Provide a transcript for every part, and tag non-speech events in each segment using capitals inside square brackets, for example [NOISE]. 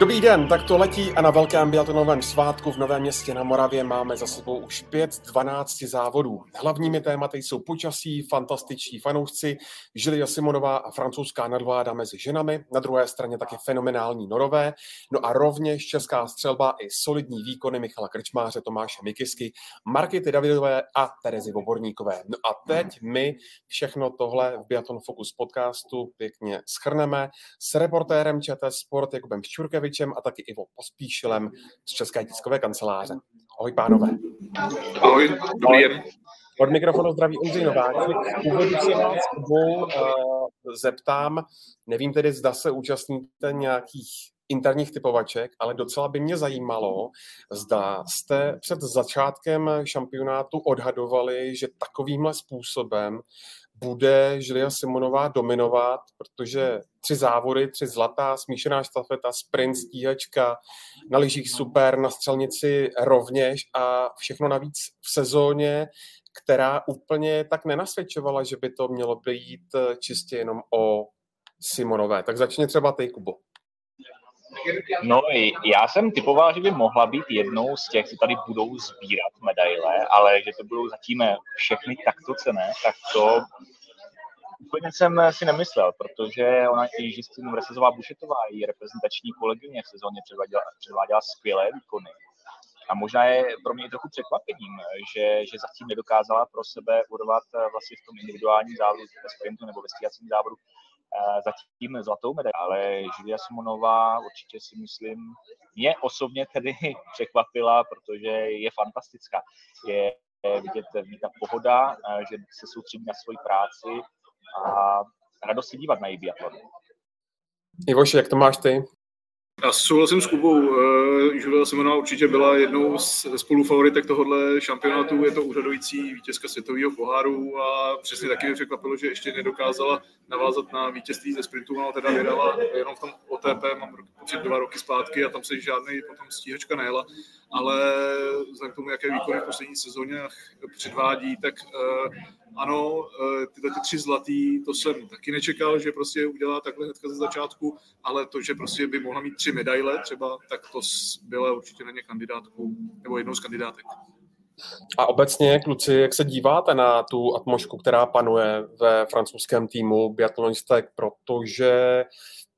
Dobrý den, tak to letí a na velkém biatlonovém svátku v Novém městě na Moravě máme za sebou už 5 z 12 závodů. Hlavními tématy jsou počasí, fantastiční fanoušci, Žilia Simonová a francouzská nadvláda mezi ženami, na druhé straně taky fenomenální norové, no a rovněž česká střelba i solidní výkony Michala Krčmáře, Tomáše Mikisky, Markety Davidové a Terezy Voborníkové. No a teď my všechno tohle v Biatlon Focus podcastu pěkně schrneme s reportérem ČT Sport Jakubem Ščurkevič Kovačevičem a taky Ivo Pospíšilem z České tiskové kanceláře. Ahoj pánové. Ahoj, dobrý den. Od mikrofonu zdraví Ondřej Novák. Úvodu se vás obou uh, zeptám, nevím tedy, zda se účastníte nějakých interních typovaček, ale docela by mě zajímalo, zda jste před začátkem šampionátu odhadovali, že takovýmhle způsobem bude Žilia Simonová dominovat, protože tři závody, tři zlatá, smíšená štafeta, sprint, stíhačka, na lyžích super, na střelnici rovněž a všechno navíc v sezóně, která úplně tak nenasvědčovala, že by to mělo být čistě jenom o Simonové. Tak začně třeba ty, Kubo. No, já jsem typoval, že by mohla být jednou z těch, co tady budou sbírat medaile, ale že to budou zatím všechny takto cené, tak to úplně jsem si nemyslel, protože ona i Justine Vresezová Bušetová, její reprezentační kolegyně v sezóně předváděla, předváděla skvělé výkony. A možná je pro mě trochu překvapením, že, že zatím nedokázala pro sebe urvat vlastně v tom individuálním závodu, ve sprintu nebo ve stíhacím závodu Eh, zatím zlatou medaili, ale Julia Simonová určitě si myslím, mě osobně tedy [LAUGHS] překvapila, protože je fantastická. Je vidět v ní ta pohoda, eh, že se soustředí na svoji práci a radost se dívat na její biatlon. Ivoši, jak to máš ty? Já souhlasím s Kubou. Uh, Julia Simonová určitě byla jednou z spolufavoritek tohohle šampionátu. Je to úřadující vítězka světového poháru a přesně taky mě překvapilo, že ještě nedokázala navázat na vítězství ze sprintu. Ona teda vydala jenom v tom OTP, mám pocit dva roky zpátky a tam se žádný potom stíhačka nejela. Ale vzhledem k tomu, jaké výkony v poslední sezóně předvádí, tak uh, ano, eh, tyhle ty tři zlatý, to jsem taky nečekal, že prostě udělá takhle hnedka ze začátku, ale to, že prostě by mohla mít tři medaile třeba, tak to byla určitě na ně kandidátku, nebo jednou z kandidátek. A obecně, kluci, jak se díváte na tu atmosféru, která panuje ve francouzském týmu biatlonistek, protože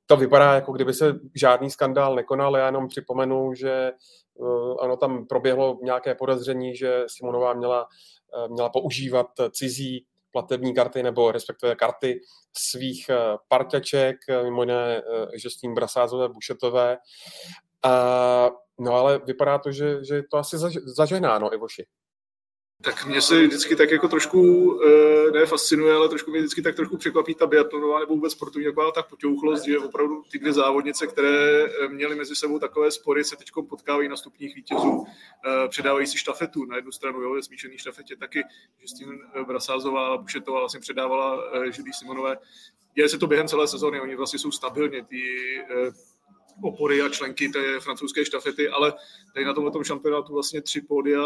to vypadá, jako kdyby se žádný skandál nekonal. Já jenom připomenu, že uh, ano, tam proběhlo nějaké podezření, že Simonová měla Eh, měla používat cizí platební karty nebo respektive karty svých eh, parťaček, eh, mimo jiné tím Brasázové, Bušetové. A, no ale vypadá to, že, že je to asi zažehnáno, Ivoši. Tak mě se vždycky tak jako trošku, eh, ne fascinuje, ale trošku mě vždycky tak trošku překvapí ta biatlonová nebo vůbec sportovní taková ta potěuchlost, že opravdu ty dvě závodnice, které eh, měly mezi sebou takové spory, se teď potkávají na stupních vítězů, eh, předávají si štafetu na jednu stranu, jo, ve smíšený štafetě taky, že s tím Brasázová, Bušetová vlastně předávala Žilí Simonové. Děje se to během celé sezóny, oni vlastně jsou stabilně, ty opory a členky té francouzské štafety, ale tady na tomto šampionátu vlastně tři pódia,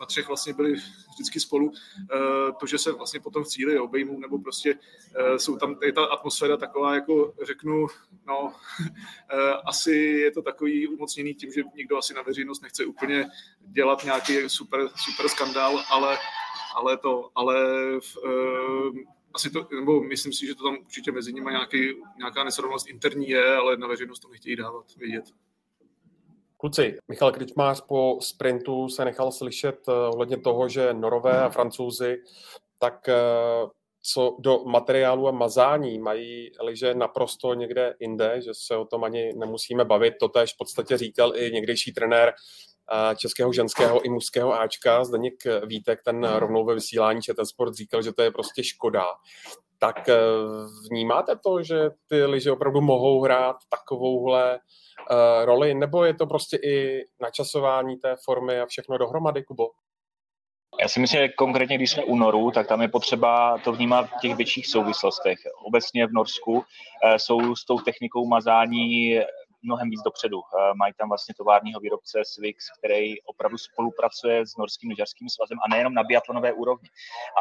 na třech vlastně byli vždycky spolu. Eh, to, že se vlastně potom v cíli obejmou, nebo prostě eh, jsou tam, je ta atmosféra taková, jako řeknu, no, [LAUGHS] eh, asi je to takový umocněný tím, že někdo asi na veřejnost nechce úplně dělat nějaký super, super skandál, ale ale to, ale v, asi to, nebo myslím si, že to tam určitě mezi nimi nějaký, nějaká nesrovnalost interní je, ale na veřejnost to nechtějí dávat vědět. Kluci, Michal Kričmář po sprintu se nechal slyšet eh, ohledně toho, že Norové a Francouzi tak eh, co do materiálu a mazání mají liže naprosto někde jinde, že se o tom ani nemusíme bavit. To tež v podstatě říkal i někdejší trenér českého ženského i mužského Ačka, Zdeněk Vítek, ten rovnou ve vysílání ČT Sport říkal, že to je prostě škoda. Tak eh, vnímáte to, že ty liže opravdu mohou hrát takovouhle uh, roli, nebo je to prostě i načasování té formy a všechno dohromady, Kubo? Já si myslím, že konkrétně, když jsme u Noru, tak tam je potřeba to vnímat v těch větších souvislostech. Obecně v Norsku eh, jsou s tou technikou mazání mnohem víc dopředu. Eh, mají tam vlastně továrního výrobce Swix, který opravdu spolupracuje s Norským lyžařským svazem a nejenom na biatlonové úrovni,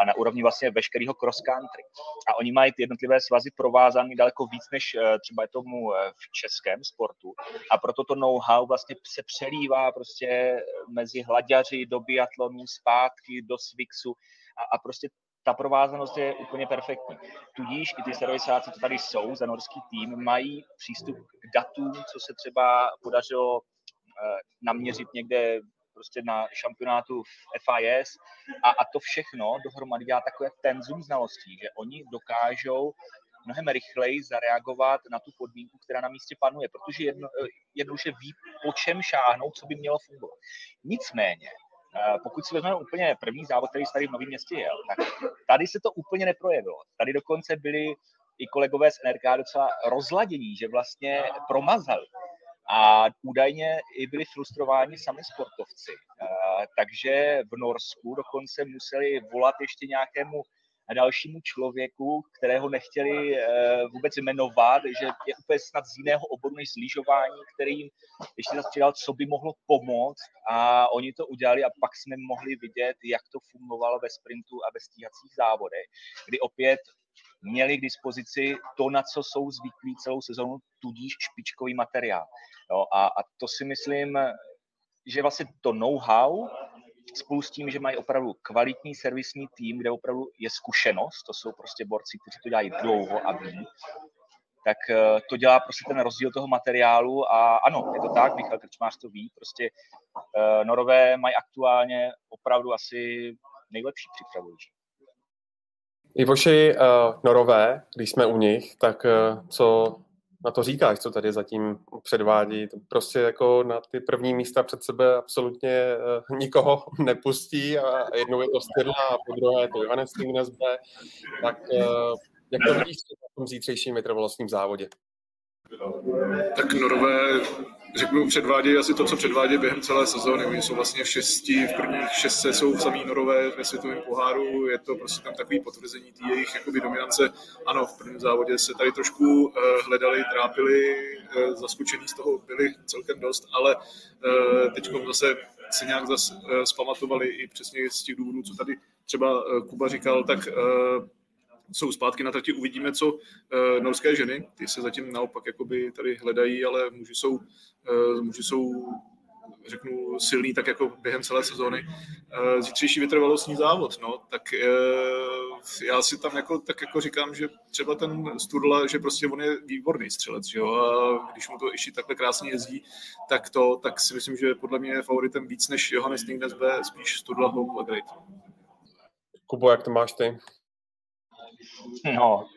a na úrovni vlastně veškerého cross country. A oni mají ty jednotlivé svazy provázané daleko víc, než eh, třeba je tomu v českém sportu. A proto to know-how vlastně se přelívá prostě mezi hlaďaři do biatlonu, zpátky do Swixu a, a prostě ta provázanost je úplně perfektní. Tudíž i ty servisáci, co tady jsou za norský tým, mají přístup k datům, co se třeba podařilo eh, naměřit někde prostě na šampionátu v FIS a, a to všechno dohromady dělá takové tenzum znalostí, že oni dokážou mnohem rychleji zareagovat na tu podmínku, která na místě panuje, protože jedno, eh, jednoduše ví, po čem šáhnout, co by mělo fungovat. Nicméně, pokud si vezmeme úplně první závod, který tady v Novém městě jel, tak tady se to úplně neprojevilo. Tady dokonce byli i kolegové z NRK docela rozladění, že vlastně promazali. A údajně i byli frustrováni sami sportovci. Eh, takže v Norsku dokonce museli volat ještě nějakému dalšímu člověku, kterého nechtěli eh, vůbec jmenovat, že je úplně snad z jiného oboru než zlížování, který jim ještě zastřídal, co by mohlo pomoct a oni to udělali a pak jsme mohli vidět, jak to fungovalo ve sprintu a ve stíhacích závodech, kdy opět měli k dispozici to, na co jsou zvyklí celou sezonu, tudíž špičkový materiál. Jo, a, a to si myslím, že vlastně to know-how spolu s tím, že mají opravdu kvalitní servisní tým, kde opravdu je zkušenost, to jsou prostě borci, kteří to dělají dlouho a ví, tak eh, to dělá prostě ten rozdíl toho materiálu a ano, je to tak, Michal Krčmář to ví, prostě uh, Norové mají aktuálně opravdu asi nejlepší přípravu Ivoši, uh, Norové, když jsme u nich, tak uh, co na to říkáš, co tady zatím předvádí. To prostě jako na ty první místa před sebe absolutně uh, nikoho [LAUGHS] nepustí a jednou je to Styrla a po druhé je to Johannes. Tak uh, jak to vidíš v tom zítřejším vytrvalostním závodě? Tak Norové řeknu, předvádějí asi to, co předvádějí během celé sezóny. Oni jsou vlastně v šesti, v prvních šestce jsou samý norové ve světovém poháru, je to prostě tam takový potvrzení té jejich jakoby, dominance. Ano, v prvním závodě se tady trošku uh, hledali, trápili, uh, zaskočení z toho byli celkem dost, ale uh, teď zase se nějak zase uh, zpamatovali i přesně z těch důvodů, co tady třeba uh, Kuba říkal, tak uh, jsou zpátky na trati, uvidíme, co uh, norské ženy, ty se zatím naopak jakoby tady hledají, ale muži jsou, uh, muži jsou řeknu, silný tak jako během celé sezóny. Uh, zítřejší vytrvalostní závod, no, tak já si tam jako, tak jako říkám, že třeba ten Sturla, že prostě on je výborný střelec, že jo, a když mu to ještě takhle krásně jezdí, tak to, tak si myslím, že podle mě je favoritem víc než Johannes Ningnesbe, spíš Sturla Hope a Great. Kubo, jak to máš ty? No,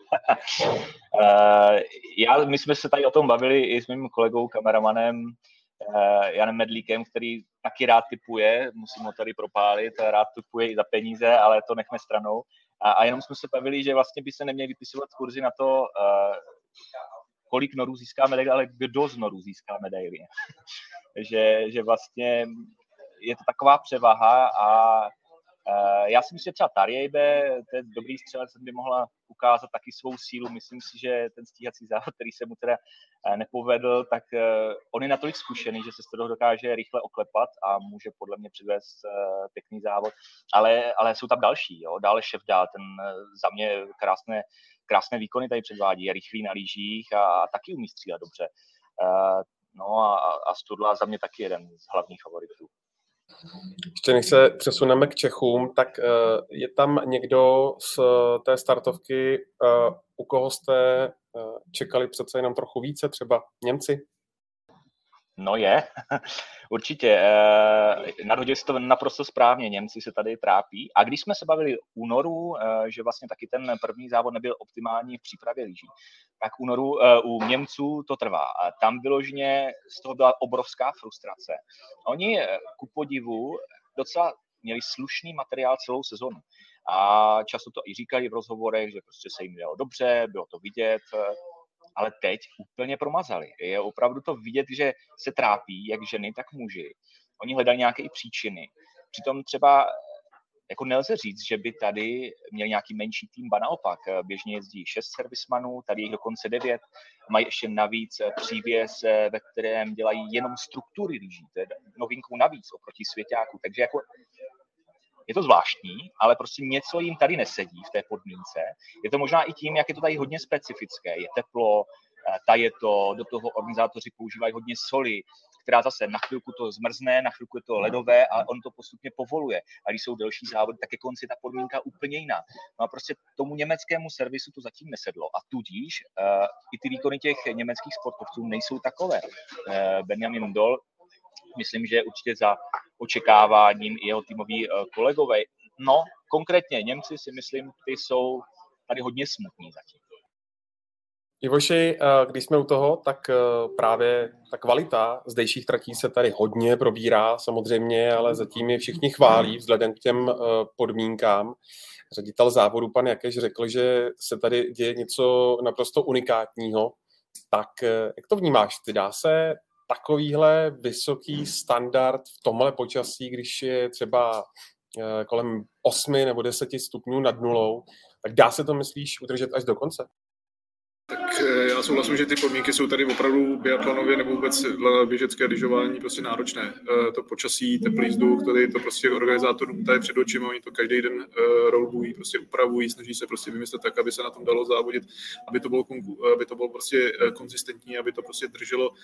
uh, [LAUGHS] já, my jsme se tady o tom bavili i s mým kolegou, kameramanem uh, Janem Medlíkem, který taky rád typuje, musím ho tady propálit, rád typuje i za peníze, ale to nechme stranou. A, a jenom jsme se bavili, že vlastně by se neměli vypisovat kurzy na to, uh, kolik norů získá medaili, ale kdo z norů získá medaili. [LAUGHS] že, že vlastně je to taková převaha a Eh, já si myslím, že třeba Tarjejbe, to je dobrý střelec, by mohla ukázat taky svou sílu. Myslím si, že ten stíhací závod, který se mu teda eh, nepovedl, tak eh, on je natolik zkušený, že se z toho dokáže rychle oklepat a může podle mě přivést pěkný závod. Ale, ale jsou tam další, jo. dále Ševdál, ten za mě krásné, krásné výkony tady předvádí, je rychlý na lyžích a, a taky umí střílet dobře. No a, a Studla za mě taky jeden z hlavních favoritů. Ještě než se přesuneme k Čechům, tak eh, je tam někdo z té startovky, eh, u koho jste eh, čekali přece jenom trochu více, třeba Němci? No je, [LAUGHS] určitě. Eh, nadhodil si to naprosto správně, Němci se tady trápí. A když jsme se bavili únoru, eh, že vlastně taky ten první závod nebyl optimální v přípravě lyží, tak únoru eh, u Němců to trvá. A tam vyloženě z toho byla obrovská frustrace. Oni ku podivu docela měli slušný materiál celou sezonu. A často to i říkali v rozhovorech, že prostě se jim dělalo dobře, bylo to vidět, ale teď úplně promazali. Je opravdu to vidět, že se trápí, jak ženy, tak muži. Oni hledají nějaké i příčiny. Přitom třeba jako nelze říct, že by tady měl nějaký menší tým, ba naopak, běžně jezdí šest servismanů, tady jich dokonce devět, mají ještě navíc přívěs, ve kterém dělají jenom struktury lyží, to je novinkou navíc oproti svěťáku, takže jako je to zvláštní, ale prostě něco jim tady nesedí v té podmínce. Je to možná i tím, jak je to tady hodně specifické. Je teplo, taje to, do toho organizátoři používají hodně soli, která zase na chvilku to zmrzne, na chvilku je to ledové a on to postupně povoluje. A když jsou delší závody, tak je konci ta podmínka úplně jiná. No a prostě tomu německému servisu to zatím nesedlo. A tudíž uh, i ty výkony těch německých sportovců nejsou takové. Uh, Benjamin Dol, myslím, že určitě za očekáváním i jeho týmoví uh, kolegové. No, konkrétně Němci si myslím, ty jsou tady hodně smutní zatím. Ivoši, když jsme u toho, tak právě ta kvalita zdejších tratí se tady hodně probírá samozřejmě, ale zatím je všichni chválí vzhledem k těm podmínkám. Ředitel závodu pan Jakeš řekl, že se tady děje něco naprosto unikátního. Tak jak to vnímáš? Ty dá se takovýhle vysoký standard v tomhle počasí, když je třeba kolem 8 nebo 10 stupňů nad nulou, tak dá se to, myslíš, udržet až do konce? Eh, já souhlasím, že ty podmínky jsou tady opravdu biatlonově nebo vůbec běžecké lyžování prostě náročné. Eh, to počasí, teplý vzduch, tady to prostě organizátorům tady před očima, oni to každý den eh, rolbují, prostě upravují, snaží se prostě vymyslet tak, aby se na tom dalo závodit, aby to bylo, aby to bylo prostě konzistentní, aby to prostě drželo.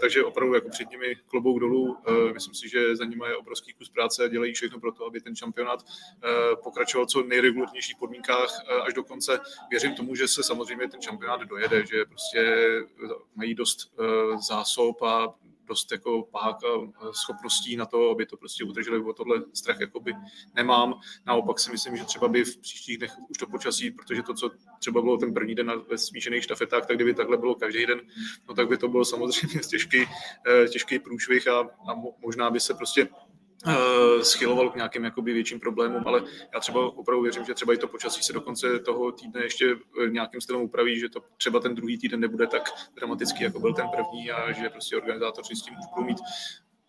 Takže opravdu jako před nimi klobouk dolů. Myslím si, že za nimi je obrovský kus práce a dělají všechno pro to, aby ten šampionát pokračoval co nejregulárnějších podmínkách až do konce. Věřím tomu, že se samozřejmě ten šampionát dojede, že prostě mají dost uh, zásob a dost jako pák a schopností na to, aby to prostě udrželi, o tohle strach jakoby nemám. Naopak si myslím, že třeba by v příštích dnech už to počasí, protože to, co třeba bylo ten první den na, ve smíšených štafetách, tak kdyby takhle bylo každý den, no tak by to bylo samozřejmě [LAUGHS] těžký, eh, těžký průšvih a, a možná by se prostě Eh, schyloval k nějakým jakoby větším problémům, ale já třeba opravdu věřím, že třeba i to počasí se do konce toho týdne ještě eh, nějakým stylem upraví, že to třeba ten druhý týden nebude tak dramatický, jako byl ten první a že prostě organizátoři s tím už budou mít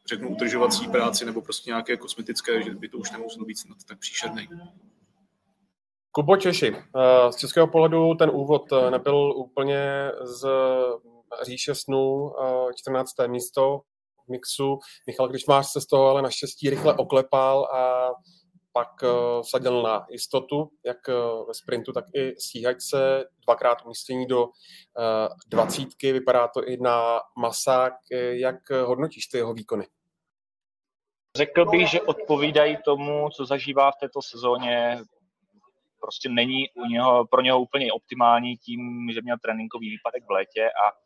řeknu utržovací práci nebo prostě nějaké kosmetické, že by to už nemuselo být snad tak příšerný. Kubo Češi, eh, z českého pohledu ten úvod nebyl úplně z říše snů, 14. místo, mixu. Michal Kričmář se z toho ale naštěstí rychle oklepal a pak uh, vsadil na jistotu, jak uh, ve sprintu, tak i stíhačce, dvakrát umístění do uh, dvacítky, vypadá to i na masák. Jak hodnotíš ty jeho výkony? Řekl bych, že odpovídají tomu, co zažívá v této sezóně. Prostě není u něho, pro něho úplně optimální tím, že měl tréninkový výpadek v létě a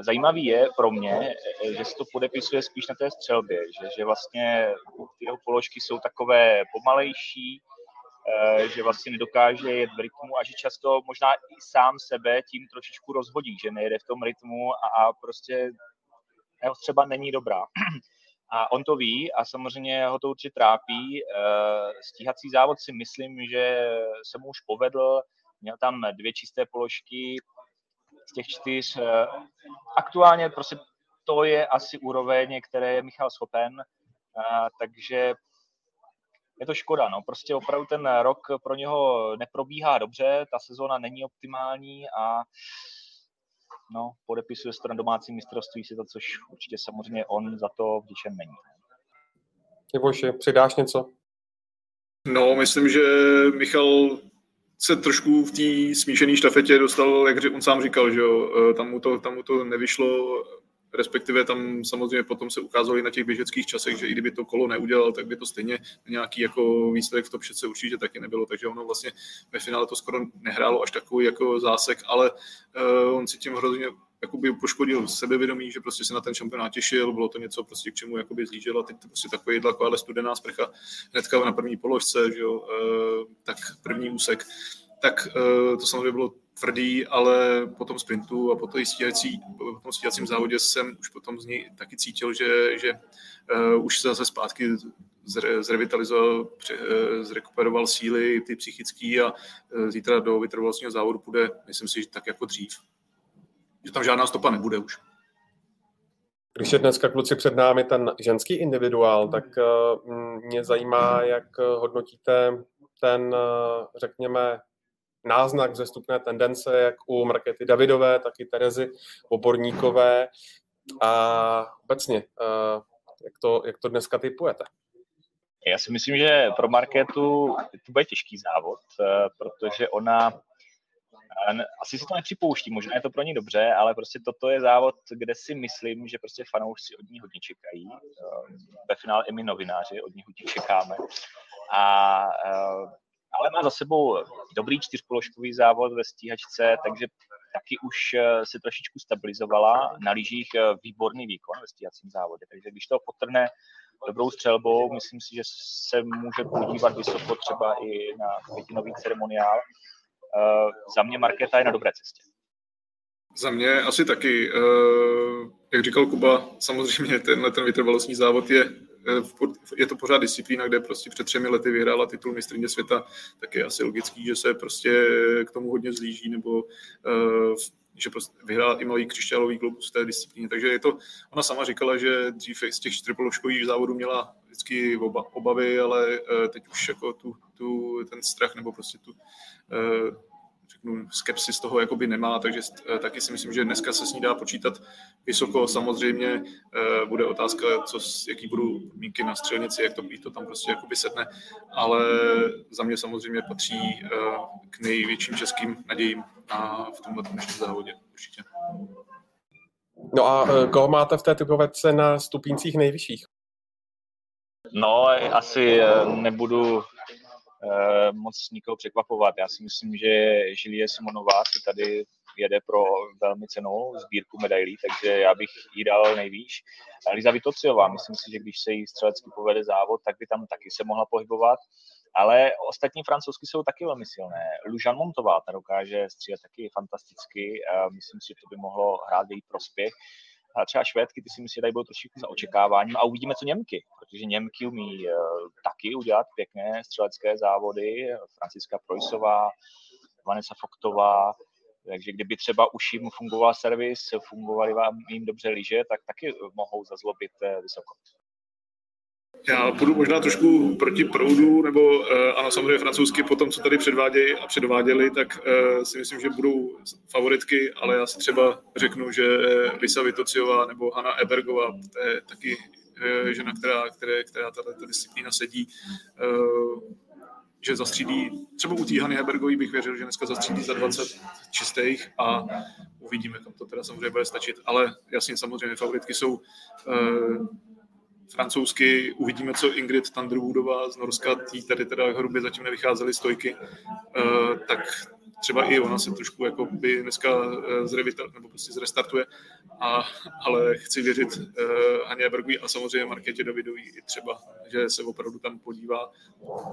Zajímavý je pro mě, že se to podepisuje spíš na té střelbě, že, že vlastně ty jeho položky jsou takové pomalejší, eh, že vlastně nedokáže jet v rytmu a že často možná i sám sebe tím trošičku rozhodí, že nejde v tom rytmu a, a prostě jeho třeba není dobrá. [CLEARS THROAT] A on to ví a samozřejmě ho to určitě trápí. Eh, stíhací závod si myslím, že se mu už povedl, měl tam dvě čisté položky, z těch čtyř. Eh, aktuálně prostě to je asi úroveň, které je Michal schopen, eh, takže je to škoda. No. Prostě opravdu ten rok pro něho neprobíhá dobře, ta sezóna není optimální a no, podepisuje se to na domácí mistrovství to, což určitě samozřejmě on za to vděčen není. Ivoši, přidáš něco? No, myslím, že Michal se trošku v té smíšené štafetě dostal, jak on sám říkal, že jo, e, tam mu to, tam mu to nevyšlo, respektive tam samozřejmě potom se ukázalo i na těch běžeckých časech, že i kdyby to kolo neudělal, tak by to stejně nějaký jako výsledek v top se určitě taky nebylo, takže ono vlastně ve finále to skoro nehrálo až takový jako zásek, ale uh, on si tím hrozně jakoby poškodil sebevědomí, že prostě se na ten šampionát těšil, bylo to něco, prostě k čemu jakoby zlížel a teď to prostě takový ale studená sprcha hnedka na první položce, že jo, e, tak první úsek, tak e, to samozřejmě bylo tvrdý, ale po tom sprintu a po, tom stíhací, po tom stíhacím závodě jsem už potom z něj taky cítil, že, že uh, už se zase zpátky zre, zrevitalizoval, pře, zrekuperoval síly, ty psychické a uh, zítra do vytrvalostního závodu půjde, myslím si, že tak jako dřív že tam žádná stopa nebude už. Když je dneska kluci před námi ten ženský individuál, tak uh, mě zajímá, jak hodnotíte ten, uh, řekněme, náznak vzestupné tendence, jak u Markety Davidové, tak i Terezy Oborníkové a obecně, jak to, jak to dneska typujete? Já si myslím, že pro Marketu to bude těžký závod, protože ona asi si to nepřipouští, možná je to pro ní dobře, ale prostě toto je závod, kde si myslím, že prostě fanoušci od ní hodně čekají. Ehm, ve finále i my novináři od ní hodně čekáme. A, ehm, ale má za sebou dobrý čtyřpoložkový závod ve stíhačce, takže taky už eh, se trošičku stabilizovala. Na lyžích eh, výborný výkon ve stíhacím závodě, takže když to potrhne dobrou střelbou, myslím si, že se může podívat vysoko třeba i na květinový ceremoniál za mě Markéta je na dobré cestě. Za mě asi taky. Uh, jak říkal Kuba, samozřejmě tenhle ten vytrvalostní závod je eh, je to pořád disciplína, kde prostě před třemi lety vyhrála titul mistrně světa, tak je asi logický, že se prostě k tomu hodně zlíží, nebo že prostě vyhrála i malý křišťálový globus v té disciplíně. Takže je to, ona sama říkala, že dřív z těch čtyřpoložkových závodů měla vždycky oba, obavy, ale teď už jako tu, tu, ten strach nebo prostě tu řeknu, skepsi z toho jakoby nemá, takže eh, taky si myslím, že dneska se s ní dá počítat vysoko. Samozřejmě eh, bude otázka, co, jaký budou podmínky na střelnici, jak to, být to tam prostě jakoby sedne, ale za mě samozřejmě patří eh, k největším českým nadějím na, v tomhle dnešním závodě určitě. No a koho máte v té typovetce na stupíncích nejvyšších? No, asi nebudu Eh, moc nikoho překvapovat. Já si myslím, že Žilie Simonová se tady jede pro velmi cenou sbírku medailí, takže já bych jí dal nejvýš. Liza Vitociová, myslím si, že když se jí střelecky povede závod, tak by tam taky se mohla pohybovat. Ale ostatní francouzsky jsou taky velmi silné. Lužan Montová, ta dokáže střílet taky fantasticky. Myslím si, že to by mohlo hrát její prospěch třeba Švédky, ty si myslím, že tady budou trošičku za očekáváním. A uvidíme, co Němky, protože Němky umí uh, taky udělat pěkné střelecké závody, Franciska Projsová, Vanessa Foktová, takže kdyby třeba už jim fungoval servis, fungovaly vám jim dobře liže, tak taky mohou zazlobit uh, vysoko. Já půjdu možná trošku proti proudu, nebo uh, ano, samozřejmě francouzsky po tom, co tady předvádějí a předváděli, tak uh, si myslím, že budou favoritky, ale já si třeba řeknu, že Lisa Vitociová nebo Hanna Ebergová, to je taky žena, která, které, která tato disciplína sedí, že zastřídí, třeba u té Hany Hebergový bych věřil, že dneska zastřídí za 20 čistých a uvidíme, kam to teda samozřejmě bude stačit. Ale jasně, samozřejmě favoritky jsou francouzsky uvidíme, co Ingrid Thunderwoodová z Norska, tý tady teda hrubě zatím nevycházely stojky, uh, tak třeba i ona se trošku jako by dneska uh, zrevital, nebo prostě zrestartuje, a, ale chci věřit uh, Haně Berguji a samozřejmě Markétě Davidový i třeba, že se opravdu tam podívá.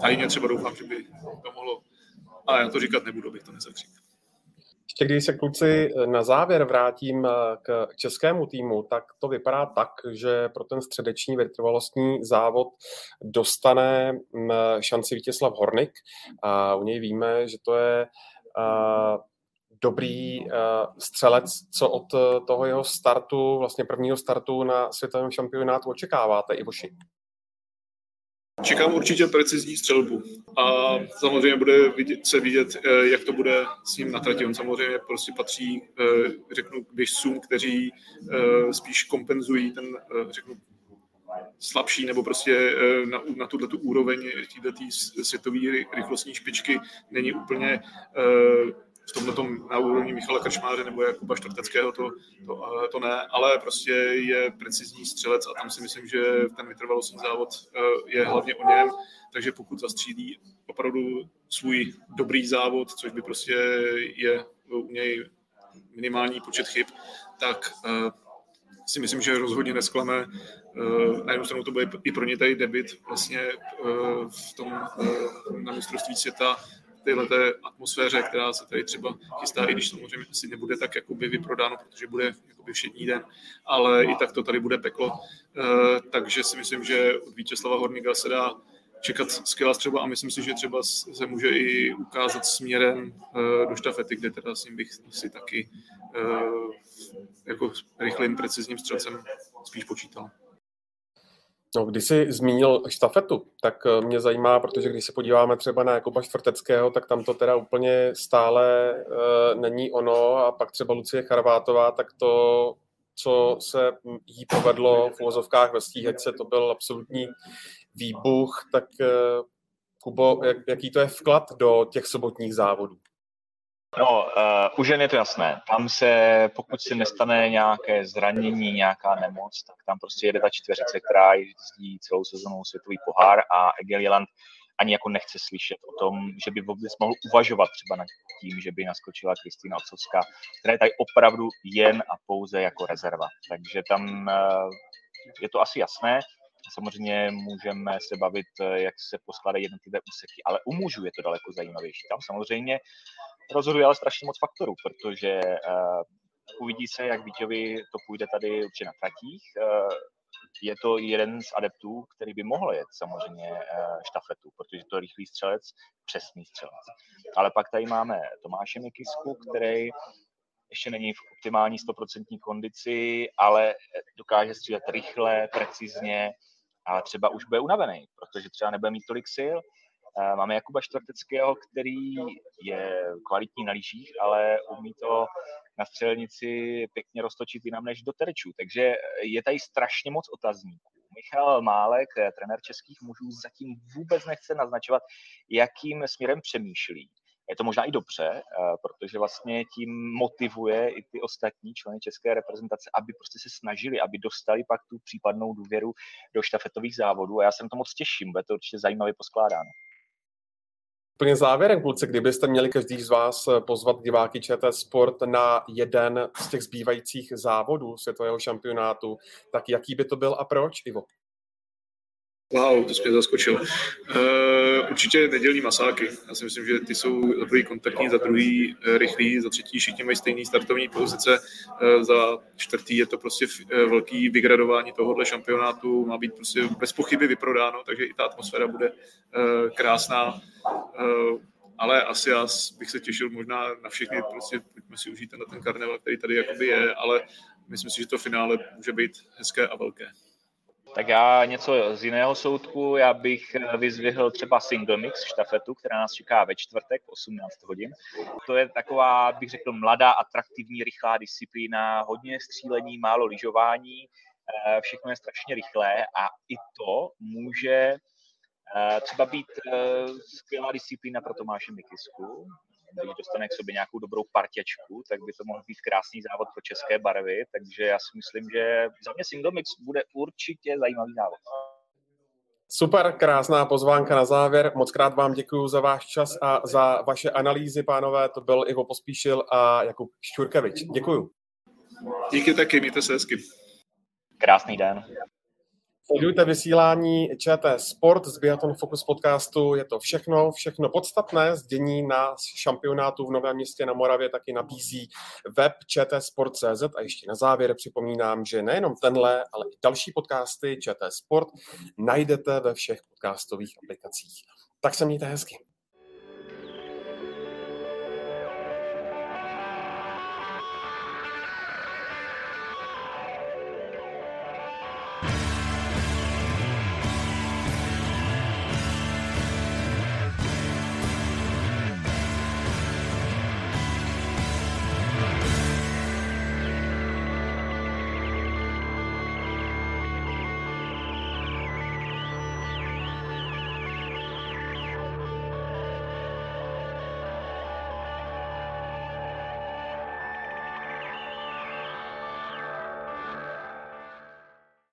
Tajně třeba doufám, že by to mohlo, a já to říkat nebudu, abych to nezakřikl. Ještě když se kluci na závěr vrátím eh, k českému týmu, tak to vypadá tak, že pro ten středeční vytrvalostní závod dostane mm, šanci Vítězslav Hornik a u něj víme, že to je eh, dobrý eh, střelec, co od toho jeho startu, vlastně prvního startu na světovém šampionátu očekáváte, Ivoši? Čekám určitě precizní střelbu a samozřejmě bude vidět, se vidět, eh, jak to bude s ním na trati. On samozřejmě prostě patří, eh, řeknu, k běžcům, kteří eh, spíš kompenzují ten, řeknu, slabší nebo prostě na, na tuto tu úroveň této světové rychlostní špičky není úplně v tomhle tom na úrovni Michala Krčmáře nebo Jakuba Štorteckého to, to, to ne, ale prostě je precizní střelec a tam si myslím, že ten vytrvalostní závod eh, je hlavně o něm, takže pokud zastřídí opravdu svůj dobrý závod, což by prostě je u něj minimální počet chyb, tak uh, si myslím, že rozhodně nesklame. Na jednu stranu to bude i pro ně tady debit vlastně v tom na mistrovství světa téhle té atmosféře, která se tady třeba chystá, i když samozřejmě asi nebude tak jakoby vyprodáno, protože bude jakoby všední den, ale i tak to tady bude peklo. Eh, takže si myslím, že od Vítězslava Horniga se dá čekat skvělá střeba a myslím si, že třeba se může i ukázat směrem eh, do štafety, kde teda s ním bych si taky eh, jako rychlým, precizním střelcem spíš počítal. No, když jsi zmínil štafetu, tak eh, mě zajímá, protože když se podíváme třeba na Jakuba Čtvrteckého, tak tam to teda úplně stále uh, není ono a pak třeba Lucie Charvátová, tak to, co se jí povedlo v uvozovkách ve stíhačce, to byl absolutní výbuch, tak uh, Kubo, jak, jaký to je vklad do těch sobotních závodů? No, uh, u žen je to jasné. Tam se, pokud se nestane nějaké zranění, nějaká nemoc, tak tam prostě jede ta čtveřice, která jezdí celou sezonu světový pohár a Egil Jeland ani jako nechce slyšet o tom, že by vůbec mohl uvažovat třeba nad tím, že by naskočila Kristýna Otcovská, která je tady opravdu jen a pouze jako rezerva. Takže tam uh, je to asi jasné. Samozřejmě můžeme se bavit, jak se poskládají jednotlivé úseky, ale u mužů je to daleko zajímavější. Tam samozřejmě rozhoduje ale strašně moc faktorů, protože uh, uvidí se, jak Vítěvi to půjde tady určitě na tratích. Uh, je to jeden z adeptů, který by mohl jet samozřejmě štafetu, protože to je rychlý střelec, přesný střelec. Ale pak tady máme Tomáše Mikisku, který ještě není v optimální 100% kondici, ale dokáže střílet rychle, precizně a třeba už bude unavený, protože třeba nebude mít tolik sil Eh, máme Jakuba Čtvrteckého, který je kvalitní na lyžích, ale umí to na střelnici pěkně roztočit jinam než do terčů. Takže je tady strašně moc otazníků. Michal Málek, eh, trenér českých mužů, zatím vůbec nechce naznačovat, jakým směrem přemýšlí. Je to možná i dobře, eh, protože vlastně tím motivuje i ty ostatní členy české reprezentace, aby prostě se snažili, aby dostali pak tu případnou důvěru do štafetových závodů. A já se na to moc těším, bude to určitě zajímavě poskládáno. Úplně závěrem, kluci, kdybyste měli každý z vás eh, pozvat diváky ČT Sport na jeden z těch zbývajících závodů světového šampionátu, tak jaký by to byl a proč, Ivo? Wow, to jsi zaskočil. Uh, určitě nedělní masáky. Já si myslím, že ty jsou za prvý kontaktní, za druhý uh, rychlý, za třetí všichni mají stejný startovní pozice, uh, za čtvrtý je to prostě uh, velký vygradování tohohle šampionátu, má být prostě bez pochyby vyprodáno, takže i ta atmosféra bude uh, krásná. Uh, ale asi já bych se těšil možná na všechny, prostě pojďme si užít na ten karneval, který tady jakoby je, ale myslím si, že to finále může být hezké a velké. Tak já něco z jiného soudku, já bych vyzvihl třeba single mix štafetu, která nás čeká ve čtvrtek 18 hodin. To je taková, bych řekl, mladá, atraktivní, rychlá disciplína, hodně střílení, málo lyžování, eh, všechno je strašně rychlé a i to může eh, třeba být eh, skvělá disciplína pro Tomáše Mikisku, když dostane k sobě nějakou dobrou partěčku, tak by to mohl být krásný závod pro české barvy, takže já si myslím, že za mě single mix bude určitě zajímavý závod. Super, krásná pozvánka na závěr. Moc krát vám děkuji za váš čas a za vaše analýzy, pánové. To byl Ivo Pospíšil a Jakub Šťurkevič. Děkuji. Díky taky, mějte se hezky. Krásný den. Sledujte vysílání ČT Sport z Biathlon Focus podcastu. Je to všechno, všechno podstatné z dění na šampionátu v Novém městě na Moravě taky nabízí web čtsport.cz a ještě na závěr připomínám, že nejenom tenhle, ale i další podcasty ČT Sport najdete ve všech podcastových aplikacích. Tak se mějte hezky.